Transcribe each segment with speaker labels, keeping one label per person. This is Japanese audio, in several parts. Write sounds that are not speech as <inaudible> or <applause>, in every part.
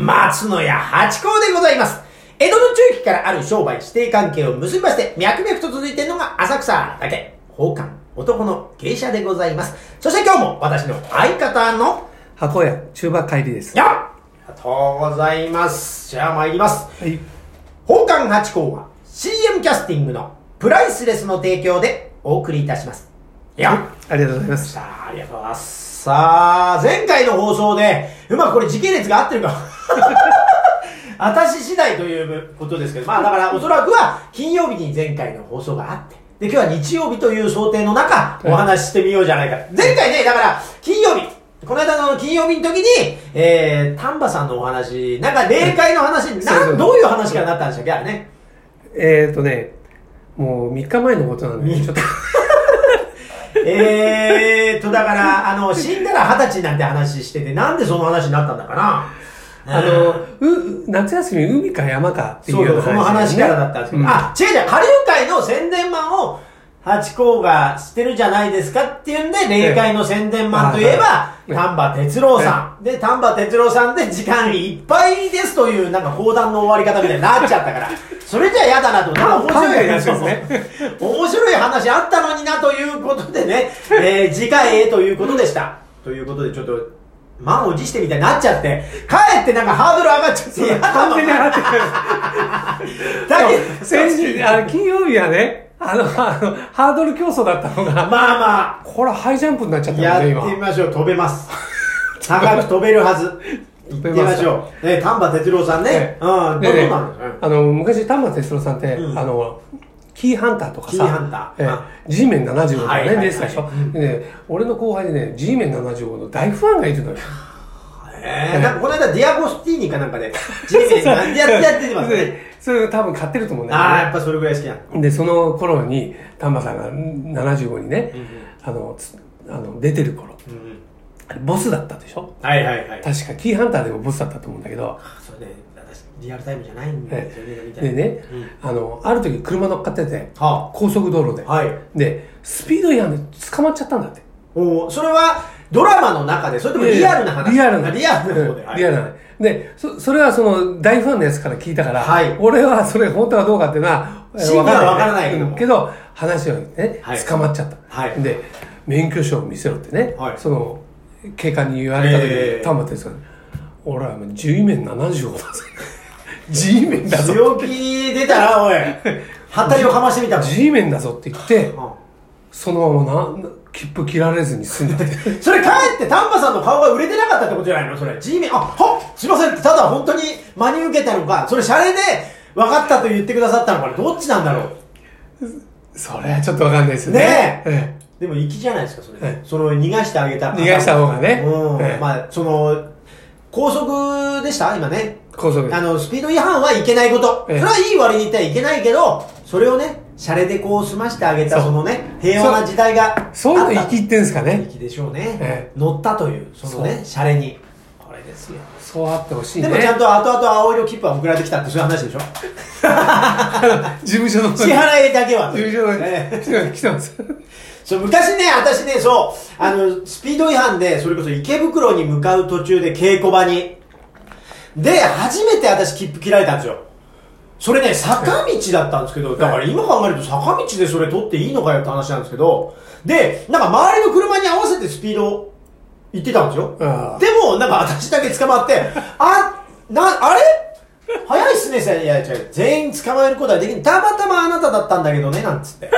Speaker 1: 松野屋八甲でございます。江戸の中期からある商売指定関係を結びまして、脈々と続いているのが浅草だけ。宝冠、男の芸者でございます。そして今日も私の相方の、
Speaker 2: 箱屋中馬帰りです。
Speaker 1: やありがとうございます。じゃあ参ります。
Speaker 2: はい。
Speaker 1: 宝冠八甲は CM キャスティングのプライスレスの提供でお送りいたします。いや、
Speaker 2: ありがとうございます。
Speaker 1: さあ、ありがとうございます。さあ、前回の放送で、うまくこれ時系列が合ってるか。<laughs> 私次第ということですけど、まあだからおそらくは金曜日に前回の放送があって、で、今日は日曜日という想定の中、お話ししてみようじゃないか。前回ね、だから、金曜日、この間の金曜日の時に、えー、丹波さんのお話、なんか霊界の話、<laughs> などういう話がなったんでしたっけ？あれね。
Speaker 2: えーとね、もう3日前のことなんで、ちょっと、<laughs>
Speaker 1: えーと、だから、あの、死んだら二十歳なんて話してて、なんでその話になったんだかな？
Speaker 2: あの、<laughs> う、夏休み海か山かっていう
Speaker 1: そうそう、
Speaker 2: ような
Speaker 1: その話からだったんですけど、
Speaker 2: うん。
Speaker 1: あ、違う違う、下流会の宣伝マンを、ハチ公がしてるじゃないですかっていうんで、霊界の宣伝マンといえば、
Speaker 2: ええ
Speaker 1: 丹波哲郎さん。で、丹波哲郎さんで時間いっぱいですという、なんか講談の終わり方みたいになっちゃったから、<laughs> それじゃ嫌だなと、なんか面白い
Speaker 2: やつですね。
Speaker 1: 面白い話あったのになということでね、<laughs> えー、次回へということでした。ということで、ちょっと、満を持してみたいになっちゃって、帰ってなんかハードル上がっちゃって
Speaker 2: 完全に払ってく
Speaker 1: だけ
Speaker 2: る。先週、あの、金曜日はね、あの、あの、ハードル競争だったのが、
Speaker 1: まあま
Speaker 2: これハイジャンプになっちゃっ
Speaker 1: あ、やって
Speaker 2: たもんね、今。
Speaker 1: みましょう。飛べます。<laughs> 高く飛べるはず。行ってみましょう。ね、丹波哲郎さんね
Speaker 2: え。
Speaker 1: うん、どうなん
Speaker 2: あの、昔、丹波哲郎さんって、
Speaker 1: うん
Speaker 2: あの、キーハンターとかさ、
Speaker 1: キーハンター。
Speaker 2: え
Speaker 1: あ
Speaker 2: G メン75とかね、
Speaker 1: はいはいはい。
Speaker 2: 出てたでしょ、ね、俺の後輩でね、G メン75の大ファンがいるのよ。
Speaker 1: えー、なんかこの間、ディアゴスティーニかなんかで、ジミーなんでやってやってますね。<laughs>
Speaker 2: でそれ多分買ってると思うんだ
Speaker 1: ああ、
Speaker 2: よね。
Speaker 1: やっぱそれぐらい好きなの。
Speaker 2: で、その頃に、丹波さんが75にね、あの、つあの出てる頃、ボスだったでしょ。
Speaker 1: はいはいはい。
Speaker 2: 確かキーハンターでもボスだったと思うんだけど、
Speaker 1: それね、私、リアルタイムじゃないんですよね、みたい
Speaker 2: で
Speaker 1: な。
Speaker 2: ね、あの、ある時車乗っかってて、
Speaker 1: は
Speaker 2: 高速道路で、
Speaker 1: あ、はい。
Speaker 2: で、スピード違反で捕まっちゃったんだって。
Speaker 1: おーそれは、ドラマの中で、それともリアルな話？
Speaker 2: リアルな。
Speaker 1: あリアルな方で。
Speaker 2: うんリアルな。で、そ、それはその大ファンのやつから聞いたから、
Speaker 1: はい
Speaker 2: 俺はそれ本当かどうかっていうのは、えー
Speaker 1: 真偽はわからないけど
Speaker 2: けど、話をね、
Speaker 1: はい
Speaker 2: 捕まっちゃった。
Speaker 1: はい
Speaker 2: で、免許証を見せろってね、
Speaker 1: はい
Speaker 2: その、警官に言われた時
Speaker 1: ええ
Speaker 2: に、丹波哲さんに、俺はもう G 面75だぞ。<laughs> G 面だぞ。
Speaker 1: 強気出たら、おい。はったりをかましてみたもん。
Speaker 2: G 面だぞって言って、
Speaker 1: う
Speaker 2: そのままな、切符切られずに済んだって。
Speaker 1: ん <laughs> それ帰って丹波さんの顔が売れてなかったってことじゃないの？それ。G メン、あ、はっすいませんって、ただ本当に真に受けたのか、それシャレで分かったと言ってくださったのか、どっちなんだろう？
Speaker 2: それはちょっとわかんないですよね。
Speaker 1: ね
Speaker 2: え
Speaker 1: でも粋じゃないですか、それ。
Speaker 2: え
Speaker 1: その逃がしてあげた。
Speaker 2: 逃がした方がね
Speaker 1: うん。
Speaker 2: ええ
Speaker 1: まあ、その、高速でした？今ね。
Speaker 2: 高速
Speaker 1: あの、スピード違反はいけないこと。そ
Speaker 2: ええ
Speaker 1: れはいい割に言ったらいけないけど、それをね、シャレでこう済ましてあげた、
Speaker 2: そ
Speaker 1: のね、平和な時代が。
Speaker 2: そういうの生きってんすかね。
Speaker 1: 粋でしょうね。
Speaker 2: え
Speaker 1: 乗ったという、そのね、
Speaker 2: そう
Speaker 1: シャレに。これですよ。
Speaker 2: そうあってほしいね。
Speaker 1: でもちゃんと後々青色切符は送られてきたってそういう話でしょ？<laughs>
Speaker 2: 事務所の。
Speaker 1: 支払いだけは。
Speaker 2: 事務所の
Speaker 1: ええ <laughs>
Speaker 2: 来てます。
Speaker 1: そう、昔ね、私ね、そう、あの、スピード違反で、それこそ池袋に向かう途中で稽古場に。で、初めて私切符切られたんですよ。それね、坂道だったんですけど、だから今考えると坂道でそれ取っていいのかよって話なんですけど、で、なんか周りの車に合わせてスピード行ってたんですよ。でも、なんか私だけ捕まって、あ、な、あれ？早いっすね、いや、違う、全員捕まえることはできん。たまたまあなただったんだけどね、なんつって。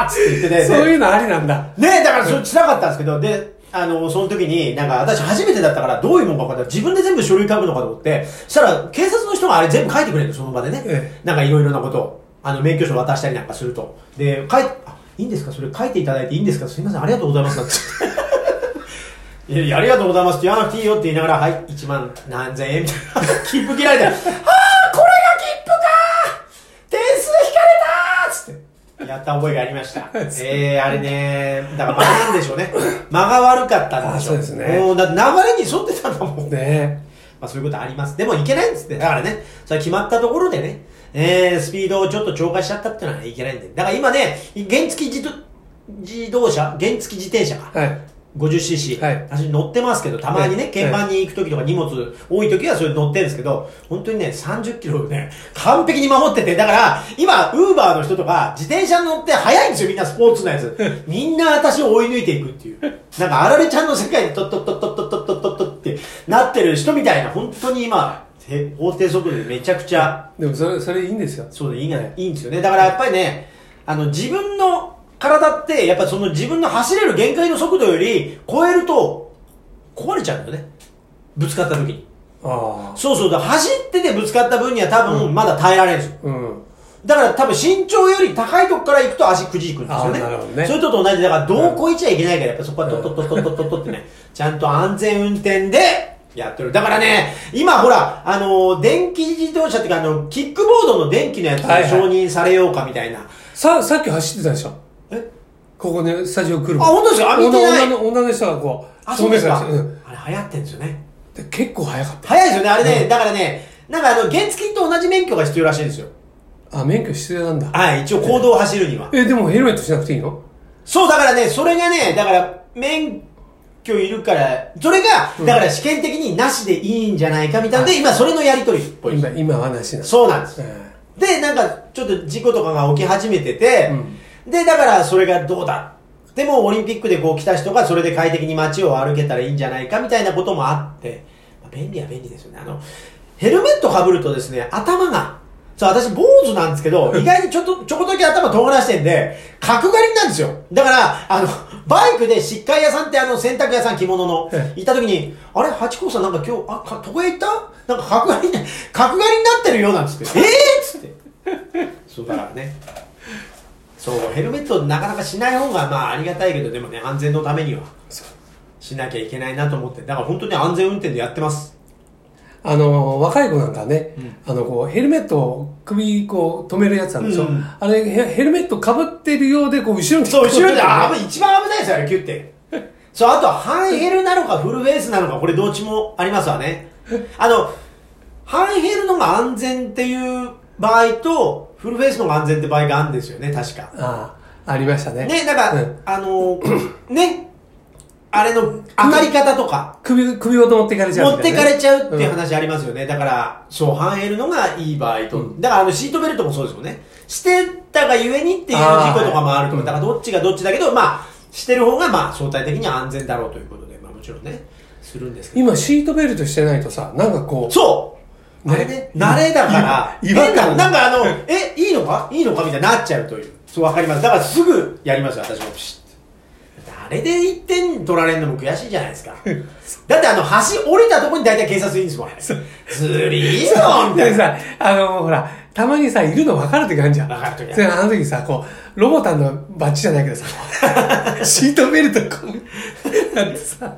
Speaker 1: あーっつって言ってね。
Speaker 2: そういうのありなんだ。
Speaker 1: ねだからそれ辛かったんですけど、で、あの、その時に、なんか私初めてだったからどういうもんか分かった自分で全部書類書くのかと思って、そしたら警察の人があれ全部書いてくれるの、その場でね。
Speaker 2: え
Speaker 1: なんかいろいろなことを、あの、免許証渡したりなんかすると。で、書いあ、いいんですか？それ書いていただいていいんですか？すいません、ありがとうございます。<laughs> いやいや、ありがとうございますって言わなくていいよって言いながら、はい、1万何千円みたいな。<laughs> 切符切られて、あー、これが切符かー点数引かれたーつった覚えがありました。<laughs> えー、あれね、だから間なんでしょうね。<laughs> 間が悪かったんでしょ
Speaker 2: あそうですね
Speaker 1: もうだ流れに沿ってたんだもん。
Speaker 2: ね
Speaker 1: まあそういうことあります。でもいけないんですって。だからね、それ決まったところでね、えー、スピードをちょっと超過しちゃったっていうのはいけないんで。だから今ね、原付自動自動車原付自転車か。
Speaker 2: はい。
Speaker 1: 50cc、
Speaker 2: はい、
Speaker 1: 私乗ってますけど、たまにね、鍵盤に行く時とか荷物多い時はそれ乗ってるんですけど、本当にね、30キロね、完璧に守ってて、だから、今、ウーバーの人とか、自転車乗って速いんですよ、みんなスポーツのやつ。<laughs> みんな私を追い抜いていくっていう。なんか、あられちゃんの世界でトットットットットットットットってなってる人みたいな、本当に今、法定速度でめちゃくちゃ。
Speaker 2: でも、それ、それいいんですよ。
Speaker 1: そうで、いいんじゃない？いいんですよね。だから、やっぱりね、あの、自分の、体って、やっぱその自分の走れる限界の速度より超えると、壊れちゃうんだよね。ぶつかった時に。
Speaker 2: ああ
Speaker 1: そうそうだ、走っててぶつかった分には多分まだ耐えられるんですよ。
Speaker 2: うん
Speaker 1: だから多分身長より高いとこから行くと足くじいくんですよね。
Speaker 2: あーなるほどね
Speaker 1: それとと同じだからどうこいちゃいけないから、やっぱそこはトットットットットットットってね、ちゃんと安全運転でやってる。だからね、今ほら、あのー電気自動車っていうか、あの、キックボードの電気のやつ
Speaker 2: はいはい
Speaker 1: が承認されようかみたいな。
Speaker 2: ささっき走ってたでしょ
Speaker 1: え
Speaker 2: ここねスタジオ来る
Speaker 1: あ本当ですか？あ見てない。
Speaker 2: 女の女の人がこう
Speaker 1: あ、そうですか。
Speaker 2: うん。
Speaker 1: あれ流行ってんですよね。
Speaker 2: で結構早かった。
Speaker 1: 早いですよね、あれね。
Speaker 2: うん。
Speaker 1: だからね、なんかあの、原付と同じ免許が必要らしいんですよ。
Speaker 2: あ免許必要なんだ。
Speaker 1: はい、一応公道を走るには。
Speaker 2: えでもヘルメットしなくていいの？
Speaker 1: そう、だからね、それがね、だから、免許いるから、それが、だから試験的になしでいいんじゃないかみたいなので、今それのやりとりっぽい。
Speaker 2: 今今はなしなんだ。
Speaker 1: そうなんです。
Speaker 2: え
Speaker 1: で、なんか、ちょっと事故とかが起き始めてて、で、だからそれがどうだ。でも、オリンピックでこう来た人がそれで快適に街を歩けたらいいんじゃないかみたいなこともあって、まあ、便利は便利ですよね。あの、ヘルメット被るとですね、頭が、そう、私、坊主なんですけど、<laughs> 意外にちょっと、ちょこっとだけ頭尖らしてんで、角刈りなんですよ。だから、あの、バイクで疾患屋さんってあの、洗濯屋さん着物の
Speaker 2: え、
Speaker 1: 行った時に、あれ、ハチ公さんなんか今日、あ、か床屋行った？なんか角刈り、角刈りになってるよなんつって。ええー、っつって。<laughs> そうだからね。そう、ヘルメットなかなかしない方がまあありがたいけど、でもね、安全のためにはしなきゃいけないなと思って。だから本当に安全運転でやってます。
Speaker 2: あの若い子なんかね、あのこうヘルメットを首こう止めるやつなんでしょ、
Speaker 1: うん
Speaker 2: あれヘヘルメットかぶってるようでこう後ろに
Speaker 1: そう、後ろで、あ一番危ないですよ、あれ、キュッて。<laughs> そう、あとは、ハンヘルなのか、フルフェイスなのか、これどっちもありますわね。あの、ハンヘルのが安全っていう場合と、フルフェイスのが安全って場合があるんですよね、確か。
Speaker 2: あありましたね
Speaker 1: ね、なんか、
Speaker 2: うん
Speaker 1: あのー <coughs> ね、あれの当たり方とか、
Speaker 2: 首首ごと持ってかれちゃう
Speaker 1: 持ってかれちゃうっていう話ありますよね。だから、そう、ハンヘルのがいい場合と。
Speaker 2: うん
Speaker 1: だから、あの、シートベルトもそうですもんね。してたがゆえにっていう事故とかもあると思う。だから、どっちがどっちだけど、まあ、してる方が、まあ、相対的に安全だろうということで、まあ、もちろんね、するんですけど。
Speaker 2: 今シートベルトしてないとさなんかこう
Speaker 1: そう
Speaker 2: ね
Speaker 1: あれね、慣れだから、
Speaker 2: 違和感
Speaker 1: 変ななんかあの、え、いいのか？いいのかみたいになっちゃうという。そう、わかります。だからすぐやりますよ、私も。ピシッあれで1点取られるのも悔しいじゃないですか。<laughs> だってあの、橋降りたとこに大体警察いるんですもん。ずりーよみたいな。
Speaker 2: でさ、あの、ほら、たまにさ、いるの分かる時あるじゃん。
Speaker 1: 分かる時ある
Speaker 2: それあの時さ、こう、ロボタンのバッジじゃないけどさ、<laughs> シートベルトこう、なんてさ、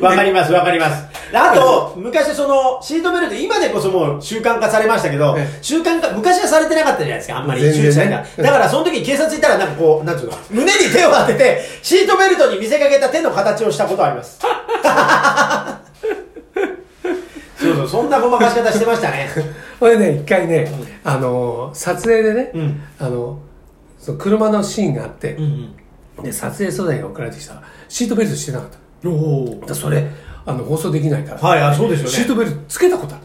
Speaker 1: わかります、わかります。あと、昔その、シートベルト、今でこそもう習慣化されましたけど
Speaker 2: え、
Speaker 1: 習慣化、昔はされてなかったじゃないですか、あんまり
Speaker 2: 全然ね。
Speaker 1: 周知されただから、その時に警察いたら、なんかこう、なんつうの、胸に手を当てて、シートベルトに見せかけた手の形をしたことあります。<laughs> そうそう、そんなごまかし方してましたね。
Speaker 2: これね、一回ね、あの、撮影でね、
Speaker 1: うん。
Speaker 2: あの、その車のシーンがあって、
Speaker 1: ん
Speaker 2: で、撮影素材が送られてきた。ら、シートベルトしてなかった。
Speaker 1: うん。お
Speaker 2: だそれ、あの、放送できないから、
Speaker 1: はい、あ、そうですよね。
Speaker 2: シートベルトつけたことある。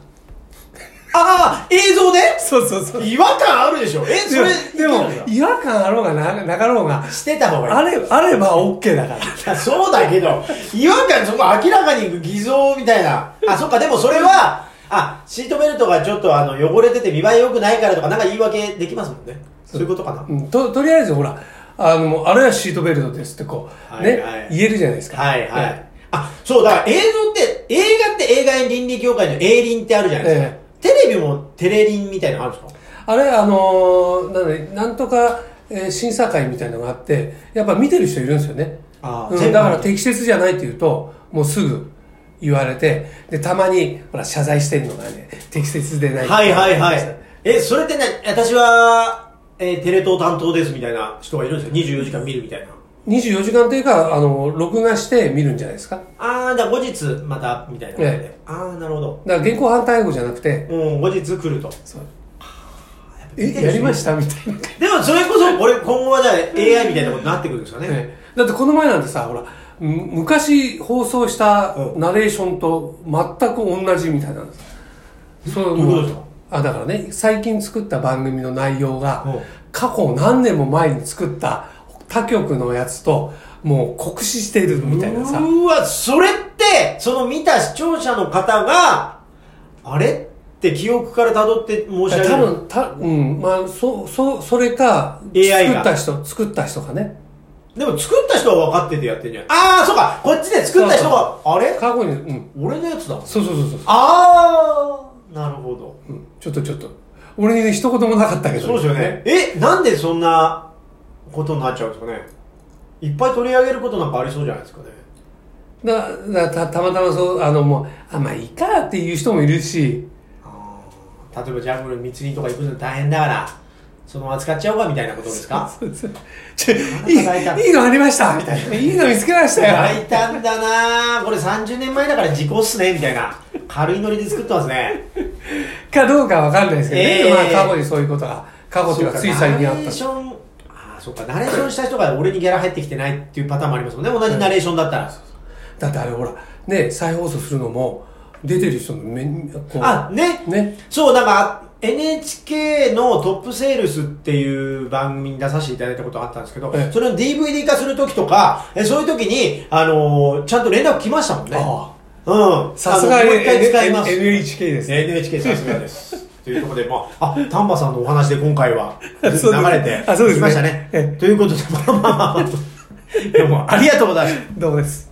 Speaker 1: ああ、映像で？
Speaker 2: そうそうそ
Speaker 1: 違和感あるでしょ。え、それ、、
Speaker 2: でも
Speaker 1: いけるんだ
Speaker 2: 違和感あろうがななかろうが、
Speaker 1: してた方がいい。
Speaker 2: あれ、あれば OK だから。
Speaker 1: いやそうだけど、違和感、そこ明らかに偽造みたいな。あ、そっか、でもそれは、あ、シートベルトがちょっとあの汚れてて見栄え良くないからとか、なんか言い訳できますもんね。そういうことかな。
Speaker 2: うん、ととりあえずほらあのあれはシートベルトですってこう、
Speaker 1: はい
Speaker 2: ね、
Speaker 1: はい。
Speaker 2: 言えるじゃないですか。
Speaker 1: はいはい。あ、そう、だから映像って、映画って映画倫理協会の映倫ってあるじゃないですか。
Speaker 2: え
Speaker 1: テレビもテレ倫みたいなのあるんですか？
Speaker 2: あれあのーなんでなんとか、えー審査会みたいなのがあってやっぱ見てる人いるんですよね。うん、
Speaker 1: あ全部。
Speaker 2: だから適切じゃないって言うともうすぐ言われてでたまにほら謝罪してるのがね適切でない
Speaker 1: はいはいはい。え、それってね、私は、えーテレ東担当ですみたいな人がいるんですよ。24時間見るみたいな。
Speaker 2: 24時間というかあの録画して見るんじゃないですか？だか
Speaker 1: あー、じゃあ後日また、みたいなことで。
Speaker 2: え
Speaker 1: あー、なるほど。
Speaker 2: ら現行犯逮捕じゃなくて
Speaker 1: うん、後日来ると。
Speaker 2: そうえやりましたみたいな
Speaker 1: でもそれこそ、俺今後はじゃあ <laughs> AI みたいなことになってくるんですかね。
Speaker 2: ええだってこの前なんてさほらむ昔放送した
Speaker 1: うん
Speaker 2: ナレーションと全く同じみたいなんです。そう
Speaker 1: どういうことですか？
Speaker 2: あ、だからね、最近作った番組の内容が
Speaker 1: うん、
Speaker 2: 過去何年も前に作った他局のやつと、もう酷使してるみたいなさ。
Speaker 1: うわ、それって、その見た視聴者の方が、あれ？って記憶から辿って申し上げる。
Speaker 2: 多分、た、うん、まあ、そ、そ、それか、
Speaker 1: AI が
Speaker 2: 作った人、作った人かね。
Speaker 1: でも作った人は分かっててやってんじゃん。ああ、そうか、こっちで作った人が、あれ？
Speaker 2: 過去に、うん。
Speaker 1: 俺のやつだ。
Speaker 2: そうそうそうそう。
Speaker 1: ああ、なるほど。
Speaker 2: うんちょっとちょっと。俺にね、一言もなかったけど。
Speaker 1: そうですよね。え、なんでそんなことになっちゃうんですかね。いっぱい取り上げることなんかありそうじゃないですかね。
Speaker 2: だだたたまたまそう、あの、もう、あ、まあいいかっていう人もいるし、
Speaker 1: 例えばジャングル密林とか行くの大変だから、そのまま使っちゃおうかみたいなことですか？<laughs>
Speaker 2: そうそうちょいい、いいのありましたみたいな。<laughs> いいの見つけましたよ。
Speaker 1: 大胆だなこれ30年前だから時効っすねみたいな。軽いノリで作ってますね。
Speaker 2: かどうかわかんないですけどね。
Speaker 1: ええ
Speaker 2: まあ過去にそういうことが、過去というかつい最近あった
Speaker 1: ナレーシ。ョン、ああ、そうか、ナレーションした人が俺にギャラ入ってきてないっていうパターンもありますもんね。同じナレーションだったら。
Speaker 2: だってあれほら、ね、再放送するのも、出てる人の目に、こう、
Speaker 1: あ、ね。
Speaker 2: ね。
Speaker 1: そう、なんか、NHK のトップセールスっていう番組に出させていただいたことがあったんですけど、
Speaker 2: ええ
Speaker 1: それを DVD 化するときとか、えそういうときに、あのーちゃんと連絡来ましたもんね。
Speaker 2: あ
Speaker 1: うん。
Speaker 2: さすが
Speaker 1: あのもう一回使います。
Speaker 2: NHK ですね。
Speaker 1: NHK さすがです。ということで、まあ、あ、丹波さんのお話で今回は流れて
Speaker 2: あそうですね
Speaker 1: きましたね。
Speaker 2: え
Speaker 1: ということで、まあまあまあ、<laughs> どうもありがとうございました。
Speaker 2: どうもです。